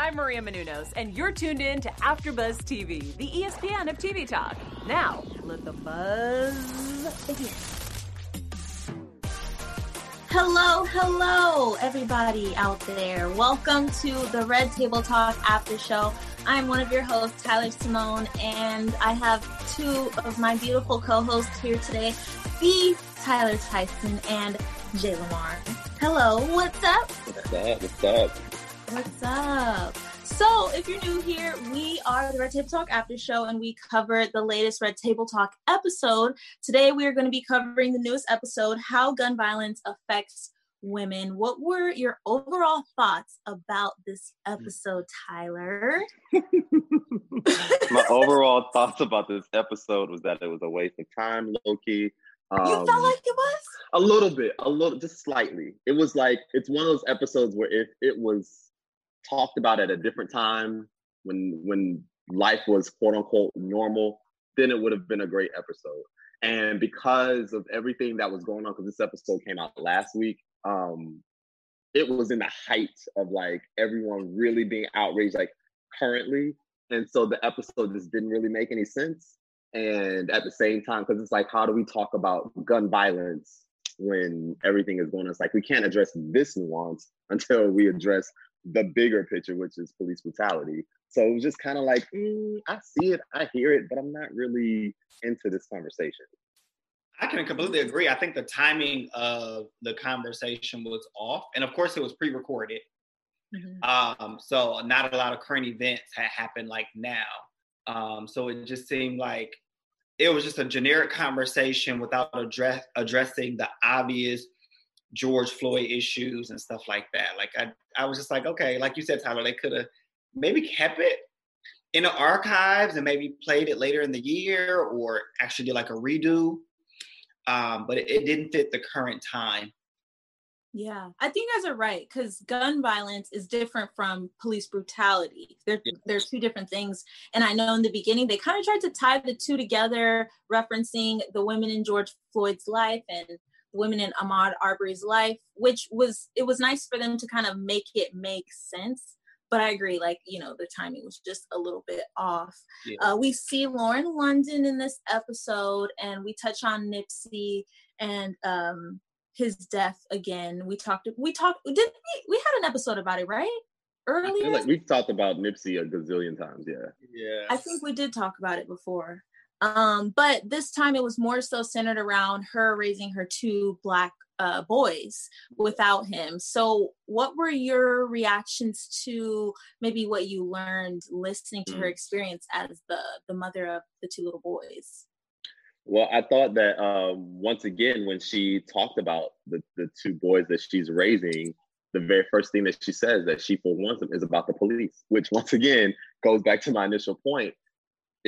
I'm Maria Menounos, and you're tuned in to AfterBuzz TV, the ESPN of TV talk. Now, let the buzz begin. Hello, hello, everybody out there. Welcome to the Red Table Talk After Show. I'm one of your hosts, Tyler Simone, and I have two of my beautiful co-hosts here today, the Tyler Tyson and Jay Lamar. Hello, what's up? What's up? What's up? What's up? So, if you're new here, we are the Red Table Talk After Show, and we cover the latest Red Table Talk episode. Today, we are going to be covering the newest episode How Gun Violence Affects Women. What were your overall thoughts about this episode, Tyler? My overall thoughts about this episode was that it was a waste of time, low key. Um, you felt um, like it was? A little bit, a little, just slightly. It was like, it's one of those episodes where if it was talked about at a different time when when life was quote unquote normal, then it would have been a great episode. And because of everything that was going on, because this episode came out last week, um, it was in the height of like everyone really being outraged, like currently. And so the episode just didn't really make any sense. And at the same time, because it's like, how do we talk about gun violence when everything is going on? It's like we can't address this nuance until we address the bigger picture, which is police brutality. So it was just kind of like, mm, I see it, I hear it, but I'm not really into this conversation. I can completely agree. I think the timing of the conversation was off. And of course, it was pre recorded. Mm-hmm. Um, so not a lot of current events had happened like now. Um, so it just seemed like it was just a generic conversation without address, addressing the obvious George Floyd issues and stuff like that. Like I, I was just like, okay, like you said, Tyler, they could have maybe kept it in the archives and maybe played it later in the year or actually did like a redo. Um, but it, it didn't fit the current time. Yeah, I think you guys are right because gun violence is different from police brutality. They're, yeah. they're two different things. And I know in the beginning they kind of tried to tie the two together, referencing the women in George Floyd's life and women in Ahmaud Arbery's life, which was it was nice for them to kind of make it make sense. But I agree, like you know, the timing was just a little bit off. Yeah. Uh, we see Lauren London in this episode, and we touch on Nipsey and um, his death again. We talked. We talked. Did we? We had an episode about it, right? Earlier, like we've talked about Nipsey a gazillion times. Yeah. Yeah. I think we did talk about it before. Um, but this time it was more so centered around her raising her two black uh, boys without him. So, what were your reactions to maybe what you learned listening to mm. her experience as the the mother of the two little boys? Well, I thought that um, once again, when she talked about the, the two boys that she's raising, the very first thing that she says that she for one is about the police, which once again goes back to my initial point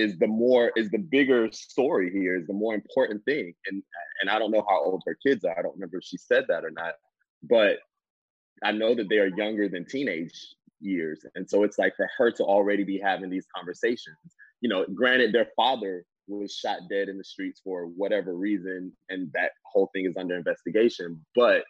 is the more is the bigger story here is the more important thing. And and i don't know how old her kids are. I don't remember if she said that or not. But i know that they are younger than teenage years. And so it's like for her to already be having these conversations. You know granted their father was shot dead in the streets for whatever reason and that whole thing is under investigation. But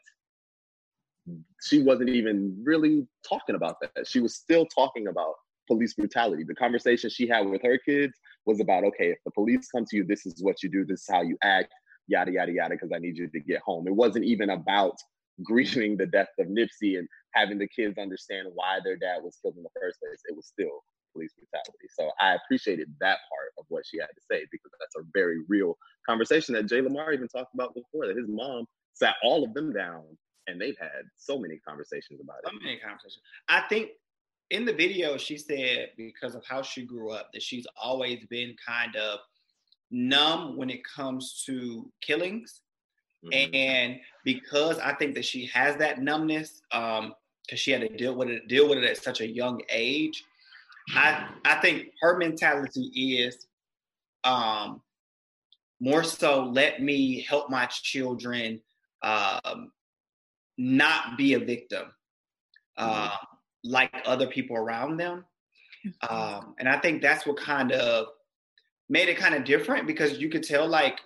she wasn't even really talking about that. She was still talking about police brutality. The conversation she had with her kids was about, okay, if the police come to you, this is what you do, this is how you act, yada, yada, yada, because I need you to get home. It wasn't even about grieving the death of Nipsey and having the kids understand why their dad was killed in the first place. It was still police brutality. So I appreciated that part of what she had to say because that's a very real conversation that Jay Lamar even talked about before, that his mom sat all of them down and they've had so many conversations about it. So many conversations. I think in the video, she said because of how she grew up, that she's always been kind of numb when it comes to killings. Mm-hmm. And because I think that she has that numbness, um, because she had to deal with it, deal with it at such a young age. I I think her mentality is um more so let me help my children um not be a victim. Mm-hmm. Um, like other people around them. Mm-hmm. Um, and I think that's what kind of made it kind of different because you could tell like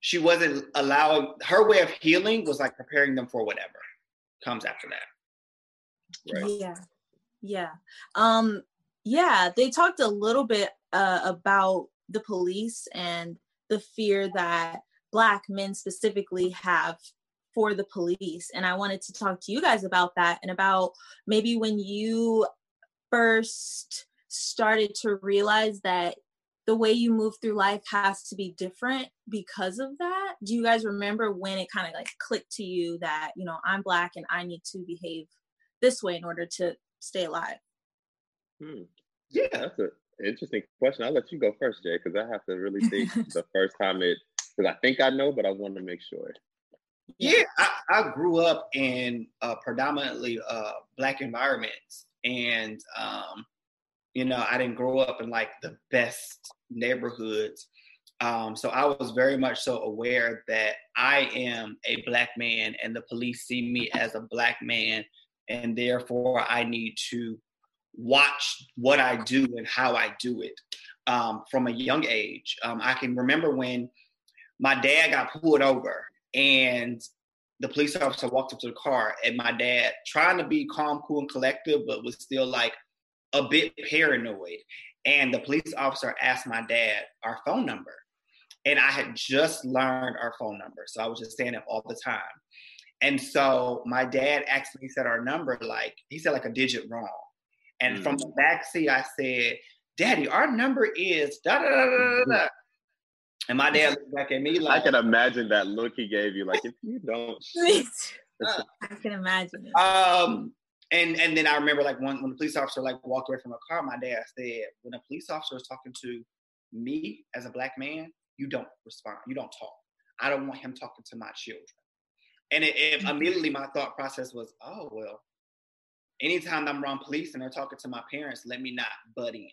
she wasn't allowing her way of healing was like preparing them for whatever comes after that. Right. Yeah. Yeah. Um, yeah, they talked a little bit uh, about the police and the fear that Black men specifically have for the police. And I wanted to talk to you guys about that and about maybe when you first started to realize that the way you move through life has to be different because of that. Do you guys remember when it kind of like clicked to you that, you know, I'm Black and I need to behave this way in order to stay alive? Hmm. Yeah, that's an interesting question. I'll let you go first, Jay, because I have to really think the first time it, because I think I know, but I want to make sure. Yeah, I, I grew up in uh, predominantly uh, black environments, and um, you know, I didn't grow up in like the best neighborhoods. Um, so I was very much so aware that I am a black man, and the police see me as a black man, and therefore I need to watch what I do and how I do it um, from a young age. Um, I can remember when my dad got pulled over and the police officer walked up to the car and my dad trying to be calm cool and collective but was still like a bit paranoid. And the police officer asked my dad our phone number and i had just learned our phone number so i was just saying it all the time. And so my dad actually said our number like he said like a digit wrong. And mm-hmm. from the back seat i said daddy our number is da da da da da and my dad looked back at me like I can imagine that look he gave you. Like if you don't, I can imagine. it. Um, and and then I remember like when when the police officer like walked away from a car, my dad said, when a police officer is talking to me as a black man, you don't respond, you don't talk. I don't want him talking to my children. And it, it mm-hmm. immediately my thought process was, oh well, anytime I'm around police and they're talking to my parents, let me not butt in.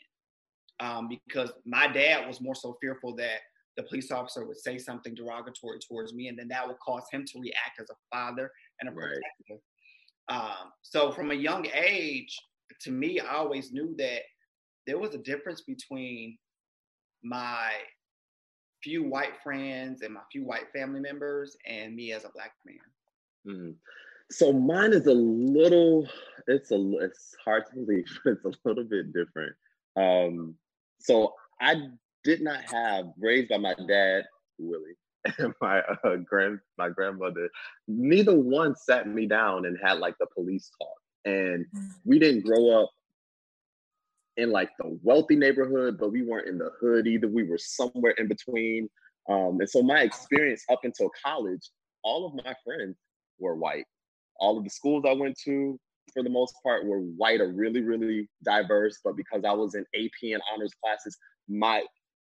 Um, because my dad was more so fearful that the police officer would say something derogatory towards me, and then that would cause him to react as a father and a protector. Right. Um, so from a young age, to me, I always knew that there was a difference between my few white friends and my few white family members and me as a black man. Mm-hmm. So mine is a little, it's a, it's hard to believe, but it's a little bit different. Um, so I did not have raised by my dad, Willie, and my uh, grand my grandmother. Neither one sat me down and had like the police talk, and mm. we didn't grow up in like the wealthy neighborhood, but we weren't in the hood either. We were somewhere in between. Um, and so my experience up until college, all of my friends were white. All of the schools I went to, for the most part, were white or really, really diverse. But because I was in AP and honors classes, my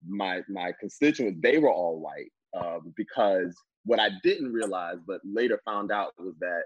my my constituents they were all white um, because what I didn't realize, but later found out, was that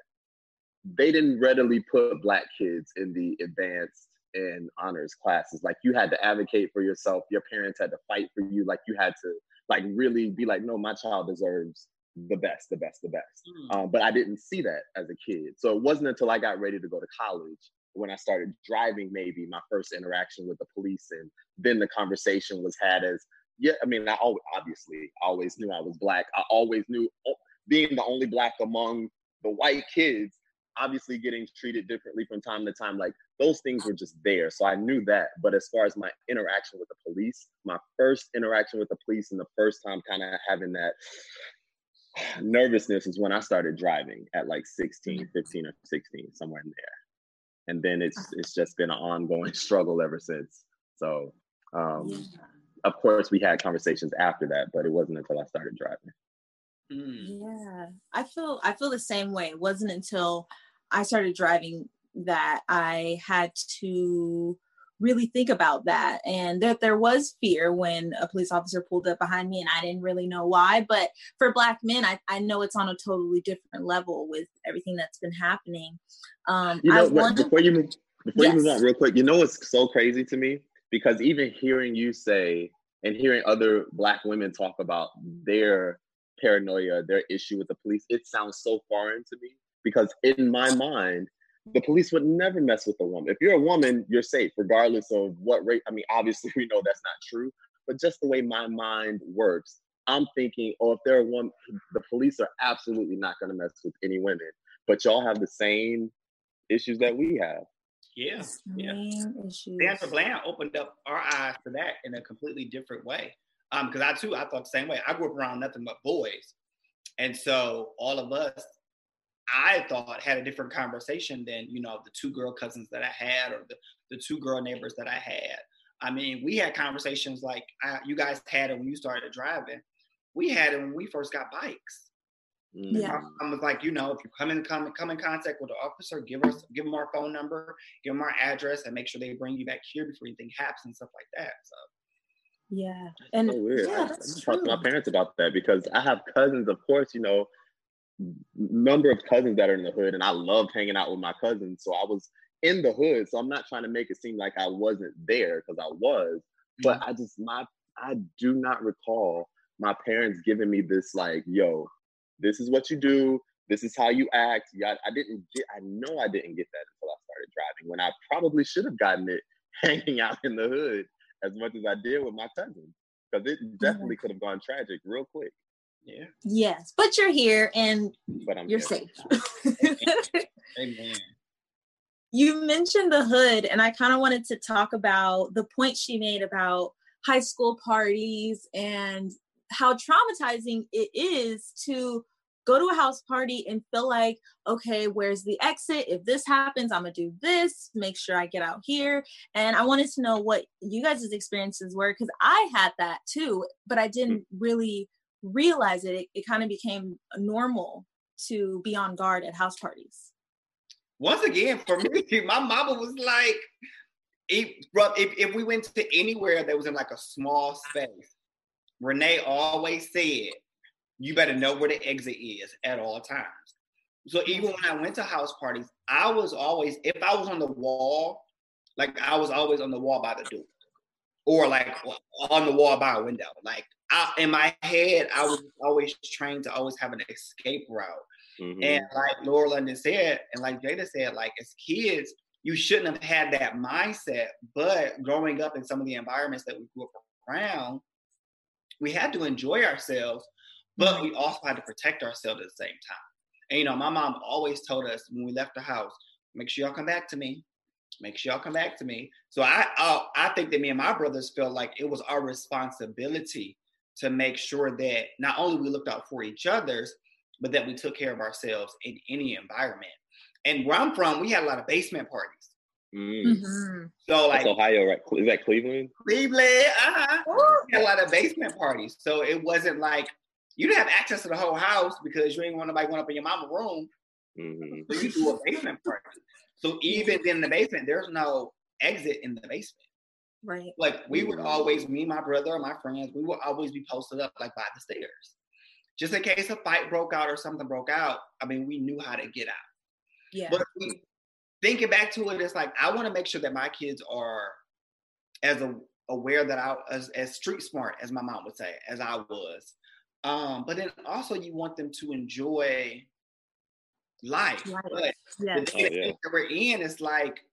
they didn't readily put black kids in the advanced and honors classes. Like you had to advocate for yourself. Your parents had to fight for you. Like you had to like really be like, no, my child deserves the best, the best, the best. Mm. Um, but I didn't see that as a kid. So it wasn't until I got ready to go to college when I started driving, maybe my first interaction with the police, and then the conversation was had as, yeah, I mean, I always, obviously always knew I was black. I always knew oh, being the only black among the white kids, obviously getting treated differently from time to time, like those things were just there. So I knew that. But as far as my interaction with the police, my first interaction with the police and the first time kind of having that nervousness is when I started driving at like 16, 15 or 16, somewhere in there and then it's uh-huh. it's just been an ongoing struggle ever since. So, um, of course, we had conversations after that, but it wasn't until I started driving. Mm. Yeah, I feel I feel the same way. It wasn't until I started driving that I had to really think about that and that there was fear when a police officer pulled up behind me and I didn't really know why. But for black men, I, I know it's on a totally different level with everything that's been happening. Um, you know, wonder, before you move, before yes. you move on real quick, you know it's so crazy to me? Because even hearing you say and hearing other black women talk about their paranoia, their issue with the police, it sounds so foreign to me. Because in my mind, the police would never mess with a woman. If you're a woman, you're safe, regardless of what race. I mean, obviously, we know that's not true, but just the way my mind works, I'm thinking, oh, if they're a woman, the police are absolutely not going to mess with any women. But y'all have the same issues that we have. Yeah, yeah. Sandra Bland opened up our eyes to that in a completely different way. Um, because I too, I thought the same way. I grew up around nothing but boys, and so all of us, I thought had a different conversation than you know the two girl cousins that I had or the the two girl neighbors that I had. I mean, we had conversations like I, you guys had it when you started driving. We had it when we first got bikes. Mm. Yeah. I was like, you know, if you come in come come in contact with the officer, give us give them our phone number, give them our address, and make sure they bring you back here before anything happens and stuff like that. So. Yeah, and so weird. Yeah, that's I, I talked to my parents about that because I have cousins, of course, you know, number of cousins that are in the hood, and I loved hanging out with my cousins. So I was in the hood, so I'm not trying to make it seem like I wasn't there because I was. But mm-hmm. I just my I do not recall my parents giving me this like, yo, this is what you do. This is how you act. Yeah, I didn't get. I know I didn't get that until I started driving. When I probably should have gotten it hanging out in the hood as much as I did with my cousins, because it definitely could have gone tragic real quick. Yeah. Yes, but you're here and but I'm you're safe. Amen. You mentioned the hood, and I kind of wanted to talk about the point she made about high school parties and how traumatizing it is to go to a house party and feel like, okay, where's the exit? If this happens, I'm gonna do this, make sure I get out here. And I wanted to know what you guys' experiences were because I had that too, but I didn't mm. really realize it. It, it kind of became normal to be on guard at house parties. Once again, for me, my mama was like, if, if, if we went to anywhere that was in like a small space, Renee always said, you better know where the exit is at all times. So even when I went to house parties, I was always, if I was on the wall, like I was always on the wall by the door or like on the wall by a window. Like I, in my head, I was always trained to always have an escape route. Mm-hmm. And like Laura London said, and like Jada said, like as kids, you shouldn't have had that mindset. But growing up in some of the environments that we grew up around, we had to enjoy ourselves, but we also had to protect ourselves at the same time. And you know, my mom always told us when we left the house, make sure y'all come back to me. Make sure y'all come back to me. So I uh, I think that me and my brothers felt like it was our responsibility to make sure that not only we looked out for each other's, but that we took care of ourselves in any environment. And where I'm from, we had a lot of basement parties. Mm. Mm-hmm. So like That's Ohio, right? Is that Cleveland? Cleveland, uh-huh. We had a lot of basement parties. So it wasn't like you didn't have access to the whole house because you ain't want nobody going up in your mama room. Mm-hmm. So you do a basement party. So even in the basement, there's no exit in the basement. Right. Like we would always, me, my brother, my friends, we would always be posted up like by the stairs. Just in case a fight broke out or something broke out, I mean, we knew how to get out. Yeah. But we, thinking back to it, it's like I want to make sure that my kids are as a, aware that I as, as street smart as my mom would say, as I was. Um, but then also you want them to enjoy life. But yes. the oh, yeah. that we're in is like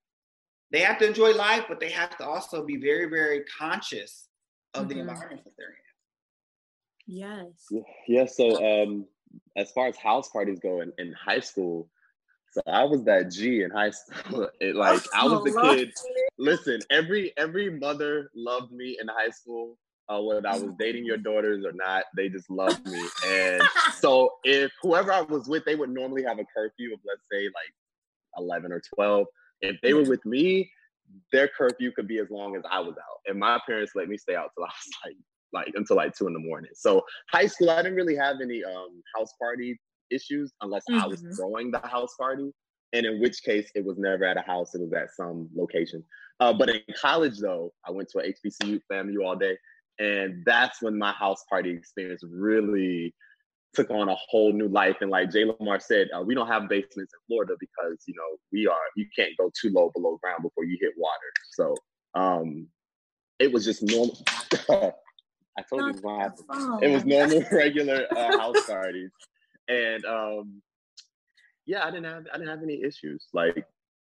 they have to enjoy life, but they have to also be very, very conscious of mm-hmm. the environment that they're in. Yes. Yeah. So um as far as house parties go in, in high school, so I was that G in high school. It, like I was the kid. Listen, every every mother loved me in high school. Uh, whether I was dating your daughters or not, they just loved me. And so if whoever I was with, they would normally have a curfew of let's say like eleven or twelve. If they were with me, their curfew could be as long as I was out. And my parents let me stay out till I was like like until like two in the morning. So high school, I didn't really have any um house party issues unless mm-hmm. I was mm-hmm. throwing the house party. And in which case, it was never at a house; it was at some location. Uh, but in college, though, I went to a HBCU FAMU all day, and that's when my house party experience really took on a whole new life. And like Jay Lamar said, uh, we don't have basements in Florida because you know we are you can't go too low below ground before you hit water. So um, it was just normal. I told you. It was normal, regular uh, house parties and um, yeah, I didn't have I didn't have any issues. Like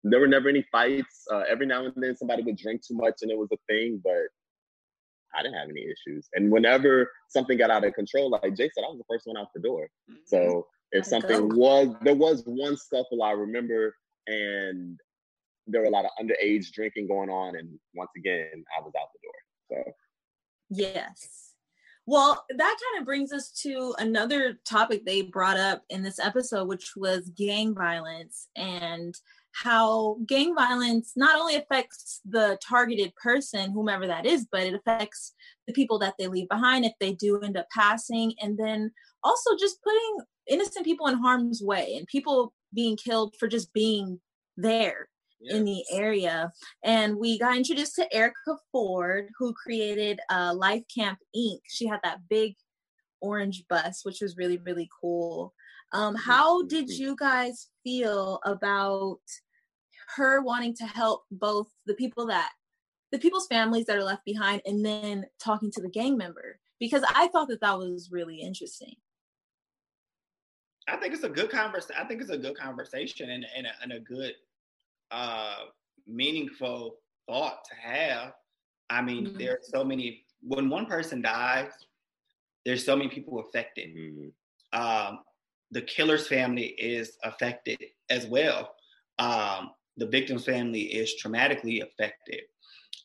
there were never any fights. Uh, every now and then somebody would drink too much and it was a thing, but I didn't have any issues. And whenever something got out of control, like Jay said, I was the first one out the door. Mm-hmm. So if something go. was there was one scuffle I remember, and there were a lot of underage drinking going on, and once again, I was out the door. So yes. Well, that kind of brings us to another topic they brought up in this episode, which was gang violence and how gang violence not only affects the targeted person, whomever that is, but it affects the people that they leave behind if they do end up passing. And then also just putting innocent people in harm's way and people being killed for just being there in the area. And we got introduced to Erica Ford, who created uh, Life Camp Inc. She had that big orange bus, which was really, really cool. Um, how did you guys feel about her wanting to help both the people that the people's families that are left behind and then talking to the gang member because i thought that that was really interesting i think it's a good conversation i think it's a good conversation and, and, a, and a good uh, meaningful thought to have. I mean, mm-hmm. there are so many. When one person dies, there's so many people affected. Mm-hmm. Um, the killer's family is affected as well. Um, the victim's family is traumatically affected.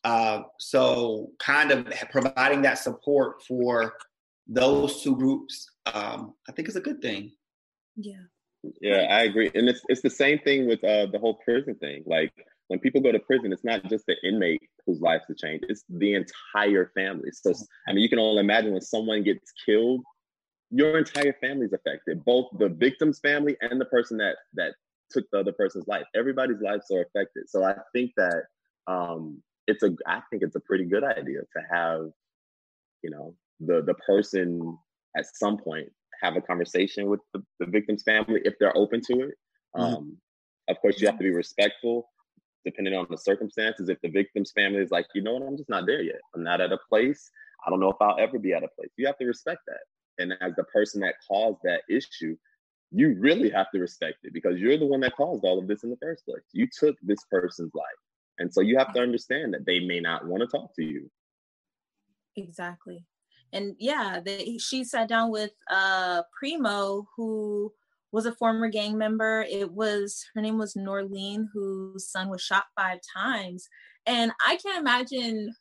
Uh, so, kind of providing that support for those two groups, um, I think is a good thing. Yeah. Yeah, I agree, and it's it's the same thing with uh, the whole prison thing. Like when people go to prison, it's not just the inmate whose lives have changed; it's the entire family. So, I mean, you can only imagine when someone gets killed, your entire family is affected, both the victim's family and the person that that took the other person's life. Everybody's lives are affected. So, I think that um, it's a I think it's a pretty good idea to have, you know, the the person at some point have a conversation with the, the victim's family if they're open to it. Mm-hmm. Um, of course, you have to be respectful depending on the circumstances. If the victim's family is like, you know what, I'm just not there yet. I'm not at a place. I don't know if I'll ever be at a place. You have to respect that. And as the person that caused that issue, you really have to respect it because you're the one that caused all of this in the first place. You took this person's life. And so you have to understand that they may not want to talk to you. Exactly and yeah, they, she sat down with uh, Primo, who was a former gang member. It was her name was Norlene, whose son was shot five times, and I can't imagine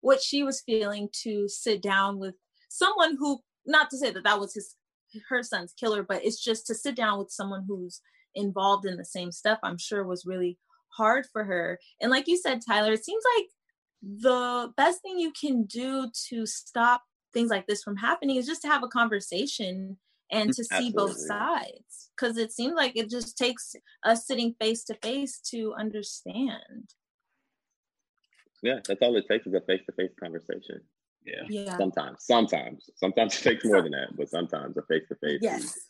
what she was feeling to sit down with someone who, not to say that that was his her son's killer, but it's just to sit down with someone who's involved in the same stuff. I'm sure was really hard for her. And like you said, Tyler, it seems like the best thing you can do to stop things like this from happening is just to have a conversation and to see both sides because it seems like it just takes us sitting face to face to understand yeah that's all it takes is a face-to-face conversation yeah yeah sometimes sometimes sometimes it takes more than that but sometimes a face-to-face yes is,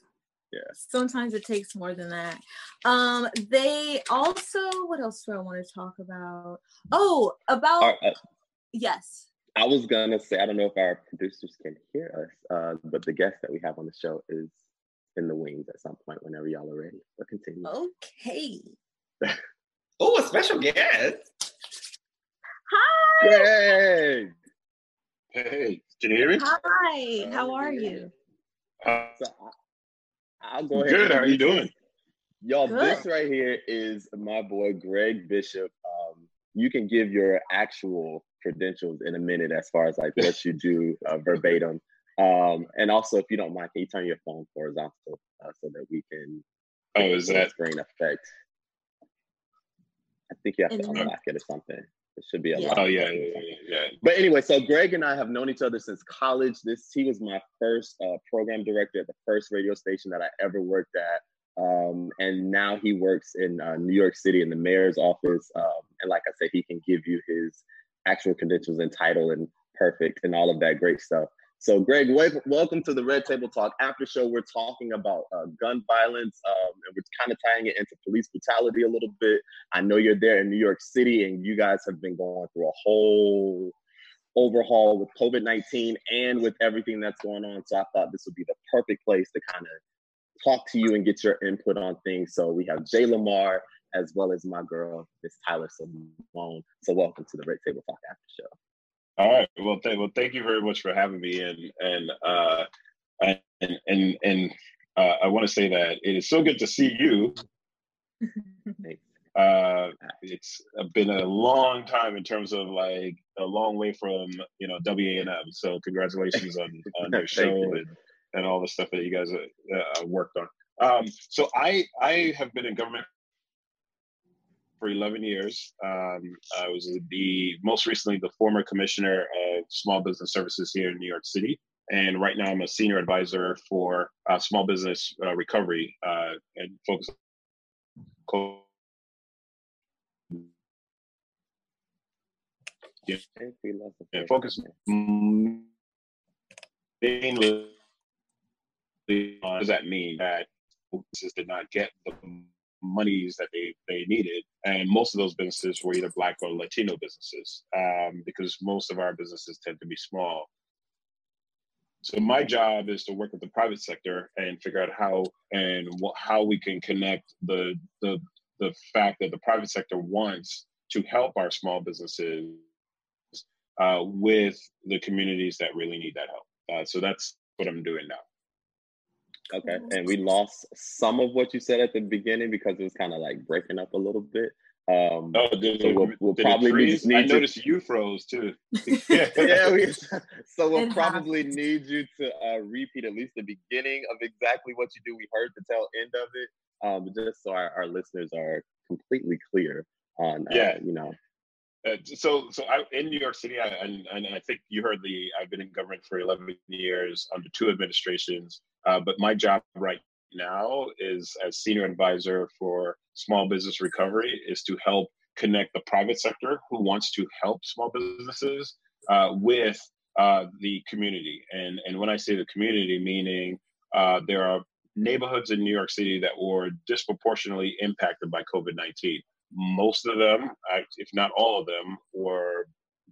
yeah sometimes it takes more than that um they also what else do i want to talk about oh about uh, yes I was gonna say I don't know if our producers can hear us, uh, but the guest that we have on the show is in the wings at some point whenever y'all are ready. But continue. Okay. oh, a special guest. Hi. Hey. Hey, can you hear me? Hi. How are you? Uh, so I, will go ahead. Good. How are you doing? Y'all, Good. this right here is my boy Gregg Bishop. Um, you can give your actual credentials in a minute as far as like what you do uh, verbatim. Um, and also, if you don't mind, can you turn your phone horizontal uh, so that we can? Oh, is that screen effect? I think you have to unlock it or something. It should be a yeah. Oh yeah, yeah, yeah, yeah. But anyway, so Gregg and I have known each other since college. This he was my first uh, program director at the first radio station that I ever worked at. Um, and now he works in uh, New York City in the mayor's office. Um, and like I said, he can give you his actual credentials and title and perfect and all of that great stuff. So, Gregg, welcome to the Red Table Talk After Show. We're talking about uh, gun violence, um, and we're kind of tying it into police brutality a little bit. I know you're there in New York City, and you guys have been going through a whole overhaul with COVID 19 and with everything that's going on. So, I thought this would be the perfect place to kind of talk to you and get your input on things. So, we have Jay Lamar as well as my girl, Miss Tyler Simone. So welcome to the Red Table Talk After Show. All right. Well, th- well, thank you very much for having me, and and uh, and and and uh, I want to say that it is so good to see you. Uh, it's been a long time in terms of like a long way from you know WANM. So congratulations on on your show you. and, and all the stuff that you guys uh, worked on. Um, so I I have been in government for 11 years. Um, I was the most recently the former commissioner of small business services here in New York City. And right now, I'm a senior advisor for uh, small business uh, recovery uh, and focus yeah, yeah, focus mainly on does that mean that businesses did not get the monies that they, they needed. And most of those businesses were either Black or Latino businesses um, because most of our businesses tend to be small. So my job is to work with the private sector and figure out how and wh- how we can connect the, the the fact that the private sector wants to help our small businesses uh, with the communities that really need that help. Uh, so that's what I'm doing now. Okay. And we lost some of what you said at the beginning because it was kind of like breaking up a little bit. Um, oh, did, so we'll, we'll probably need, need I noticed to, you froze too. yeah, we, so we'll it probably happens. need you to uh, repeat at least the beginning of exactly what you do. We heard the tail end of it, um, just so our, our listeners are completely clear on, uh, yeah, you know. Uh, so, so I, in New York City, I, and, and I think you heard the. I've been in government for 11 years under two administrations. Uh, but my job right now is as senior advisor for small business recovery is to help connect the private sector who wants to help small businesses uh, with uh, the community. And and when I say the community, meaning uh, there are neighborhoods in New York City that were disproportionately impacted by COVID nineteen. Most of them, if not all of them, were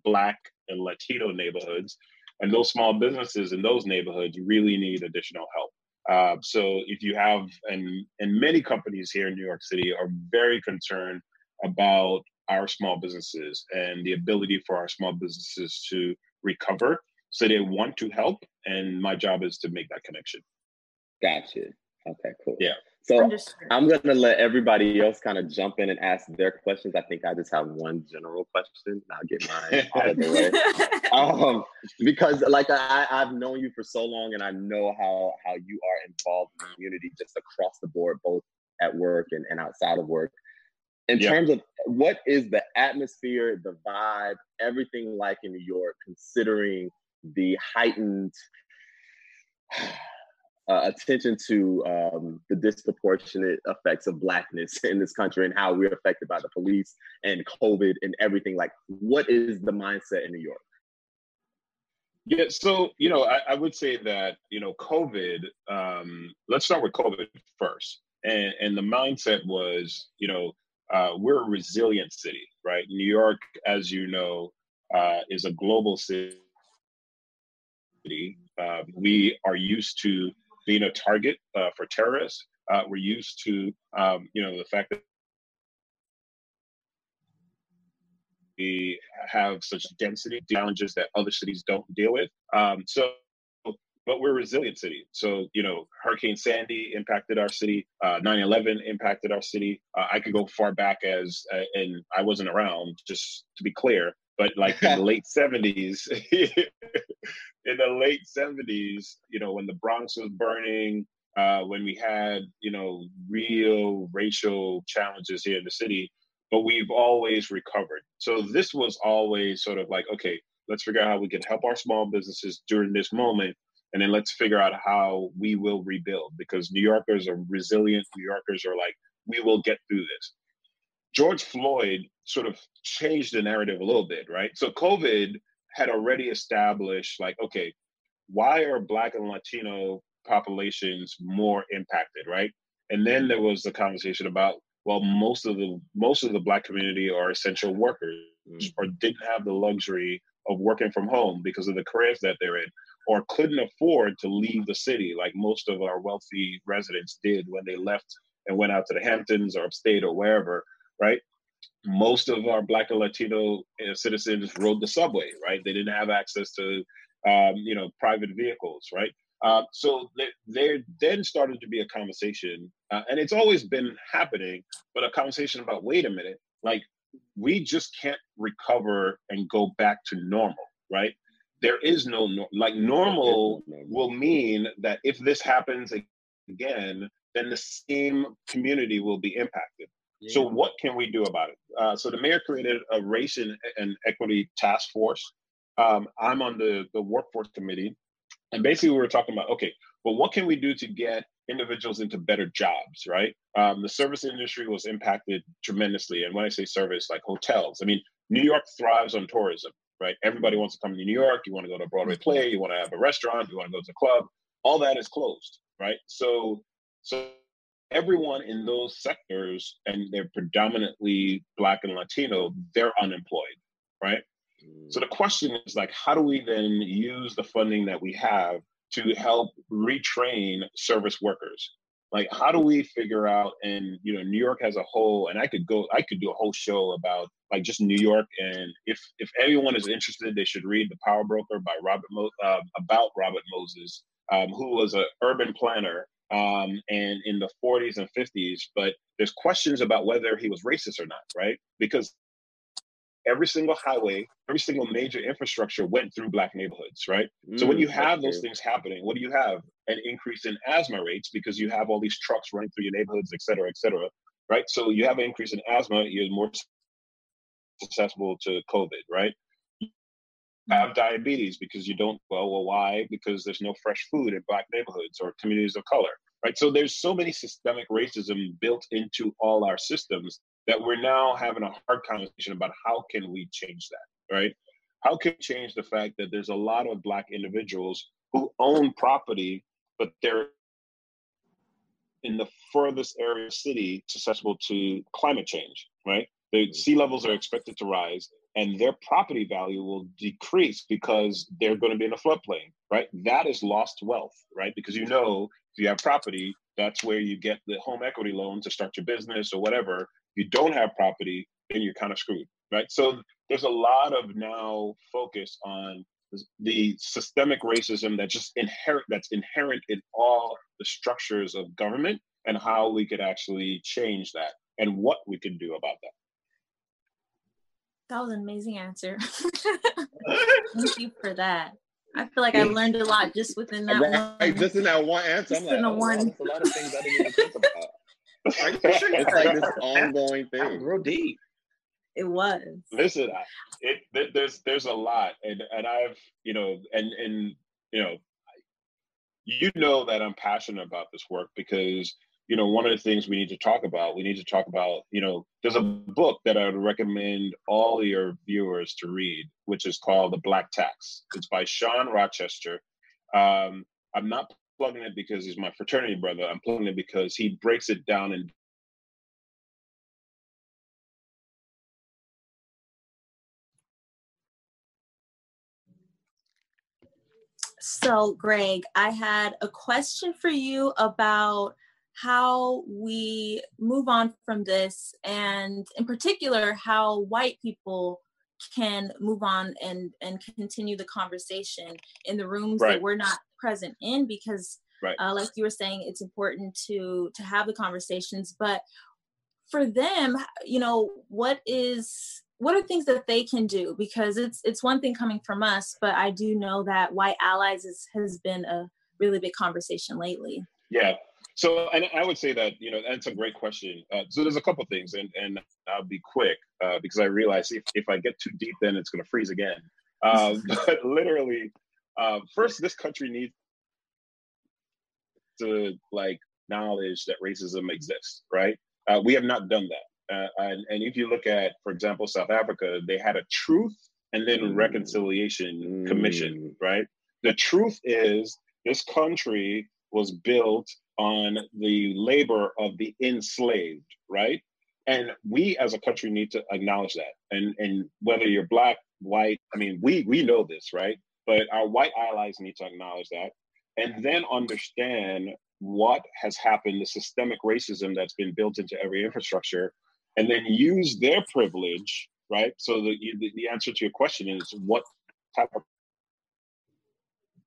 Black and Latino neighborhoods and those small businesses in those neighborhoods really need additional help. Uh, so if you have, and and many companies here in New York City are very concerned about our small businesses and the ability for our small businesses to recover. So they want to help, and my job is to make that connection. Gotcha. Okay, cool. Yeah. So Understood. I'm going to let everybody else kind of jump in and ask their questions. I think I just have one general question. I'll get mine out of the way. um, because like I, I've known you for so long and I know how, how you are involved in the community just across the board, both at work and, and outside of work. In yep. terms of what is the atmosphere, the vibe, everything like in New York, considering the heightened uh, attention to um, the disproportionate effects of blackness in this country and how we're affected by the police and COVID and everything. Like, what is the mindset in New York? Yeah, so you know, I, I would say that you know, COVID. Um, let's start with COVID first, and and the mindset was, you know, uh, we're a resilient city, right? New York, as you know, uh, is a global city. Uh, we are used to being a target uh, for terrorists. Uh, we're used to, um, you know, the fact that we have such density challenges that other cities don't deal with. Um, so, but we're a resilient city. So, you know, Hurricane Sandy impacted our city. Uh, 9/11 impacted our city. Uh, I could go far back as, uh, and I wasn't around, just to be clear. But like in the late 70s, in the late 70s, you know, when the Bronx was burning, uh, when we had, you know, real racial challenges here in the city, but we've always recovered. So this was always sort of like, okay, let's figure out how we can help our small businesses during this moment. And then let's figure out how we will rebuild because New Yorkers are resilient. New Yorkers are like, we will get through this. George Floyd sort of changed the narrative a little bit, right? So COVID had already established like, okay, why are Black and Latino populations more impacted, right? And then there was the conversation about, well, most of the most of the Black community are essential workers mm-hmm. or didn't have the luxury of working from home because of the careers that they're in, or couldn't afford to leave the city like most of our wealthy residents did when they left and went out to the Hamptons or upstate or wherever, right? most of our Black and Latino uh, citizens rode the subway, right? They didn't have access to, um, you know, private vehicles, right? Uh, so there, there then started to be a conversation, uh, and it's always been happening, but a conversation about wait a minute, like we just can't recover and go back to normal, right? There is no like normal will mean that if this happens again, then the same community will be impacted. Yeah. So what can we do about it? Uh, so the mayor created a race and, and equity task force. Um, I'm on the the workforce committee, and basically we were talking about okay, well, what can we do to get individuals into better jobs? Right. Um, the service industry was impacted tremendously, and when I say service, like hotels. I mean, New York thrives on tourism. Right. Everybody wants to come to New York. You want to go to a Broadway play. You want to have a restaurant. You want to go to a club. All that is closed. Right. So so everyone in those sectors, and they're predominantly Black and Latino, they're unemployed, right? Mm. So the question is like, how do we then use the funding that we have to help retrain service workers? Like, how do we figure out? And you know, New York has a whole, and I could go, I could do a whole show about like just New York. And if if anyone is interested, they should read The Power Broker by Robert Mo- uh, about Robert Moses, um, who was an urban planner um, and in the 40s and 50s, but there's questions about whether he was racist or not, right? Because every single highway, every single major infrastructure went through black neighborhoods, right? Mm, so when mm, you have those things happening, what do you have? An increase in asthma rates because you have all these trucks running through your neighborhoods, et cetera, et cetera, right? So you have an increase in asthma, you're more susceptible to COVID, right? Have diabetes because you don't well well why? Because there's no fresh food in black neighborhoods or communities of color right? So there's so many systemic racism built into all our systems that we're now having a hard conversation about how can we change that right? How can we change the fact that there's a lot of black individuals who own property but they're in the furthest area of city susceptible to climate change right? The sea levels are expected to rise and their property value will decrease because they're going to be in a floodplain, right? That is lost wealth, right? Because you know, if you have property, that's where you get the home equity loan to start your business or whatever. If you don't have property, then you're kind of screwed, right? So there's a lot of now focus on the systemic racism that just inherent that's inherent in all the structures of government and how we could actually change that and what we can do about that. That was an amazing answer. Thank you for that. I feel like I learned a lot just within that right, one. Just in that one answer. Just I'm like, oh, one. a lot of things I didn't even think about. it's like this ongoing thing. Real deep. It was. Listen, it, there's there's a lot, and and I've you know, and and you know, you know that I'm passionate about this work because you know, one of the things we need to talk about, we need to talk about, you know, there's a book that I would recommend all your viewers to read, which is called The Black Tax. It's by Shawn Rochester. Um, I'm not plugging it because he's my fraternity brother. I'm plugging it because he breaks it down in So, Gregg, I had a question for you about how we move on from this and in particular how white people can move on and and continue the conversation in the rooms right. that we're not present in because right. uh, like you were saying it's important to to have the conversations but for them you know what is what are things that they can do because it's it's one thing coming from us but i do know that white allies is, has been a really big conversation lately yeah so, and I would say that you know that's a great question. Uh, so there's a couple things, and and I'll be quick uh, because I realize if if I get too deep, then it's going to freeze again. Uh, but literally, uh, first, this country needs to like knowledge that racism exists. Right? Uh, we have not done that. Uh, and, and if you look at, for example, South Africa, they had a truth and then mm. reconciliation commission. Right? The truth is this country was built on the labor of the enslaved, right? And we as a country need to acknowledge that. And and whether you're black, white, I mean, we we know this, right? But our white allies need to acknowledge that and then understand what has happened, the systemic racism that's been built into every infrastructure, and then use their privilege, right? So the, the, the answer to your question is what type of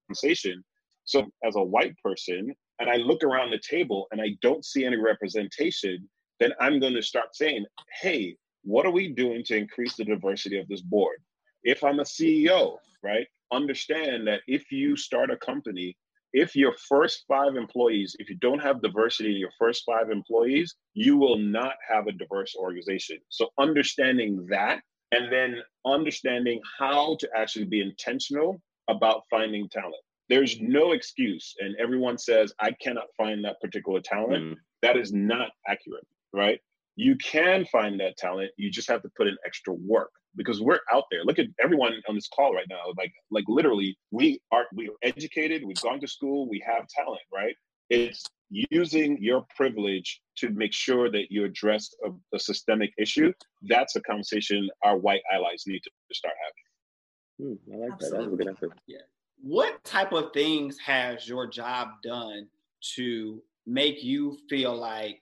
compensation So as a white person, and I look around the table and I don't see any representation, then I'm going to start saying, hey, what are we doing to increase the diversity of this board? If I'm a CEO, right, understand that if you start a company, if your first five employees, if you don't have diversity in your first five employees, you will not have a diverse organization. So understanding that and then understanding how to actually be intentional about finding talent. There's no excuse. And everyone says, I cannot find that particular talent. Mm. That is not accurate, right? You can find that talent. You just have to put in extra work because we're out there. Look at everyone on this call right now. Like, like literally, we are we are educated. We've gone to school. We have talent, right? It's using your privilege to make sure that you address a, a systemic issue. That's a conversation our white allies need to, to start having. Hmm, I like Absolutely. that. That was a good answer. Yeah. What type of things has your job done to make you feel like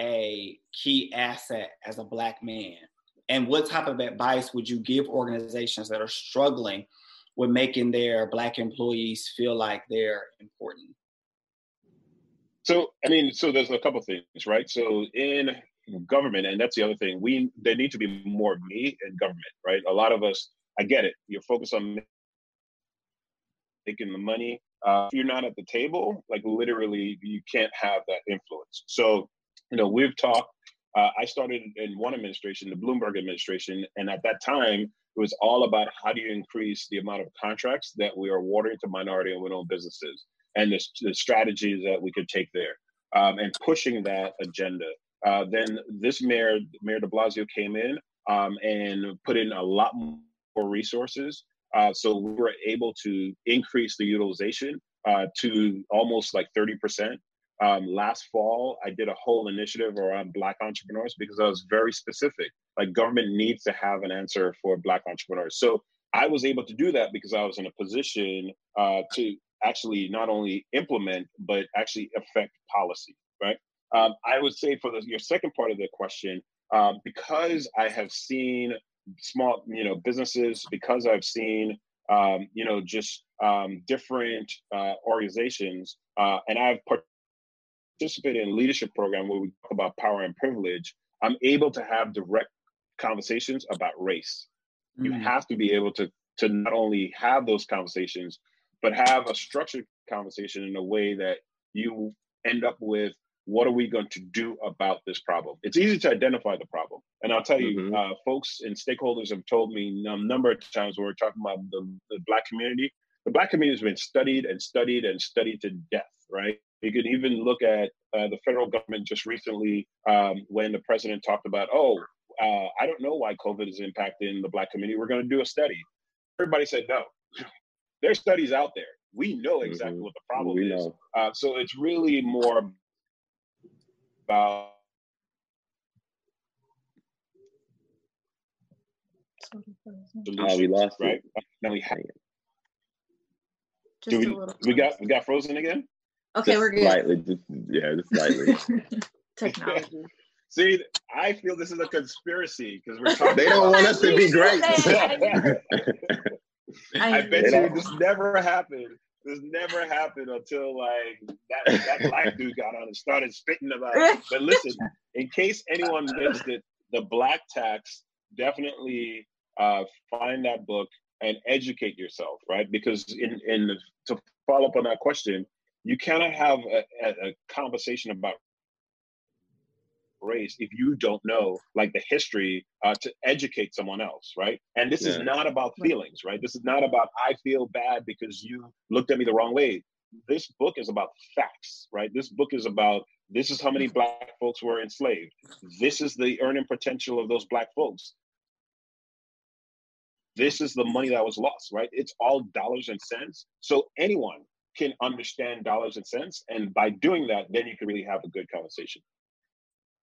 a key asset as a black man? And what type of advice would you give organizations that are struggling with making their black employees feel like they're important? So, I mean, so there's a couple things, right? So in government, and that's the other thing, we there need to be more me in government, right? A lot of us, I get it. You're focused on making the money. Uh, if you're not at the table, like literally, you can't have that influence. So, you know, we've talked. Uh, I started in one administration, the Bloomberg administration, and at that time, it was all about how do you increase the amount of contracts that we are awarding to minority and women-owned businesses, and the, the, strategies that we could take there, um, and pushing that agenda. Uh, then this mayor, Mayor De Blasio, came in um, and put in a lot more resources uh, so we were able to increase the utilization uh, to almost like 30%. Um, last fall, I did a whole initiative around Black entrepreneurs because I was very specific. Like, government needs to have an answer for Black entrepreneurs. So I was able to do that because I was in a position uh, to actually not only implement, but actually affect policy, right? Um, I would say for the, your second part of the question, uh, because I have seen small, you know, businesses because I've seen, um, you know, just um, different uh, organizations, uh, and I've participated in leadership program where we talk about power and privilege. I'm able to have direct conversations about race. Mm. You have to be able to to not only have those conversations, but have a structured conversation in a way that you end up with what are we going to do about this problem? It's easy to identify the problem. And I'll tell you, mm-hmm. uh, folks and stakeholders have told me a number of times when we're talking about the, the Black community, the Black community has been studied and studied and studied to death, right? You can even look at uh, the federal government just recently um, when the president talked about, oh, uh, I don't know why COVID is impacting the Black community. We're going to do a study. Everybody said no. There's studies out there. We know exactly mm-hmm. what the problem we is. Uh, so it's really more about Oh, we lost right. It. Now we have. we, we got we got frozen again. Okay, just we're good. Slightly, just, yeah, just slightly. Technology. See, I feel this is a conspiracy because we're talking. they don't want us to be great. I, bet you this never happened this never happened until like that, that black dude got on and started spitting about it. But listen, in case anyone missed it, the black tax definitely uh, find that book and educate yourself, right? Because in in to follow up on that question, you cannot have a, a, a conversation about race if you don't know like the history uh, to educate someone else right? And this yeah. is not about feelings right? This is not about i feel bad because you looked at me the wrong way. This book is about facts right? This book is about this is how many black folks were enslaved. This is the earning potential of those black folks. This is the money that was lost right? It's all dollars and cents. So anyone can understand dollars and cents and by doing that then you can really have a good conversation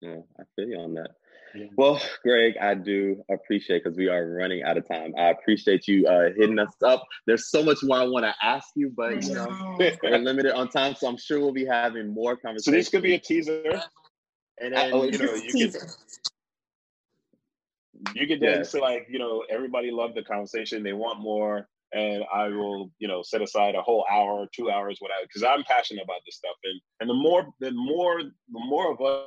yeah, I feel you on that. Yeah. Well, Gregg, I do appreciate because we are running out of time. I appreciate you uh, hitting us up. There's so much more I want to ask you, but you know we're limited on time, so I'm sure we'll be having more conversations. So this could be a teaser, and then oh, you know you can you can then yes. say like you know everybody loved the conversation. They want more. and I will, you know, set aside a whole hour, two hours, whatever, because I'm passionate about this stuff. And and the more, the more, the more of us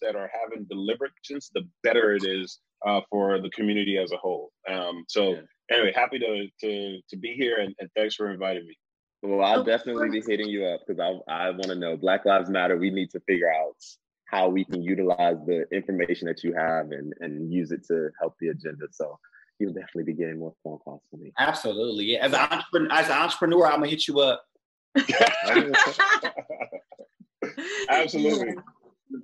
that are having deliberations, the better it is uh, for the community as a whole. Um, so yeah. anyway, happy to to to be here, and, and thanks for inviting me. Well, I'll definitely be hitting you up because I I want to know Black Lives Matter. We need to figure out how we can utilize the information that you have and and use it to help the agenda. So you'll definitely be getting more phone calls from me. Absolutely. As an entrepreneur, as an entrepreneur, I'm gonna hit you up. Absolutely.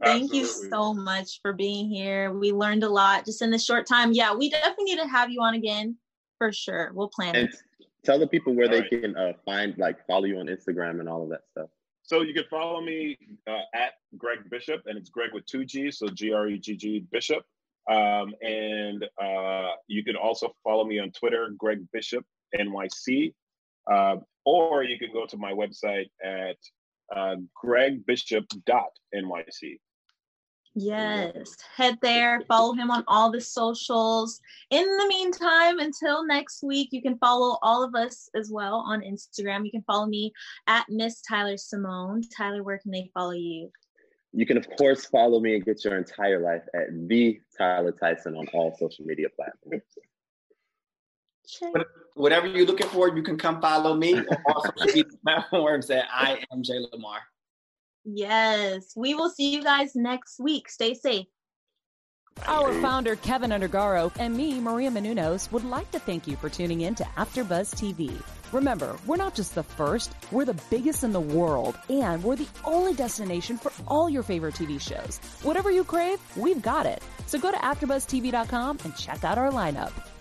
Thank Absolutely. you so much for being here. We learned a lot just in this short time. Yeah, we definitely need to have you on again for sure. We'll plan and it. Tell the people where all they right. can uh, find, like, follow you on Instagram and all of that stuff. So you can follow me uh, at Gregg Bishop, and it's Gregg with two G's, so G R E G G Bishop. Um, and uh, you can also follow me on Twitter, Gregg Bishop NYC, uh, or you can go to my website at uh, gregbishop.nyc. Yes, head there, follow him on all the socials. In the meantime, until next week, you can follow all of us as well on Instagram. You can follow me at Miss Tyler Simone. Tyler, where can they follow you? You can, of course, follow me and get your entire life at the Tyler Tyson on all social media platforms. Whatever you're looking for, you can come follow me on all social media platforms at I am Jay Lamar. Yes. We will see you guys next week. Stay safe. Our founder, Keven Undergaro, and me, Maria Menounos, would like to thank you for tuning in to AfterBuzz TV. Remember, we're not just the first, we're the biggest in the world, and we're the only destination for all your favorite TV shows. Whatever you crave, we've got it. So go to AfterBuzzTV.com and check out our lineup.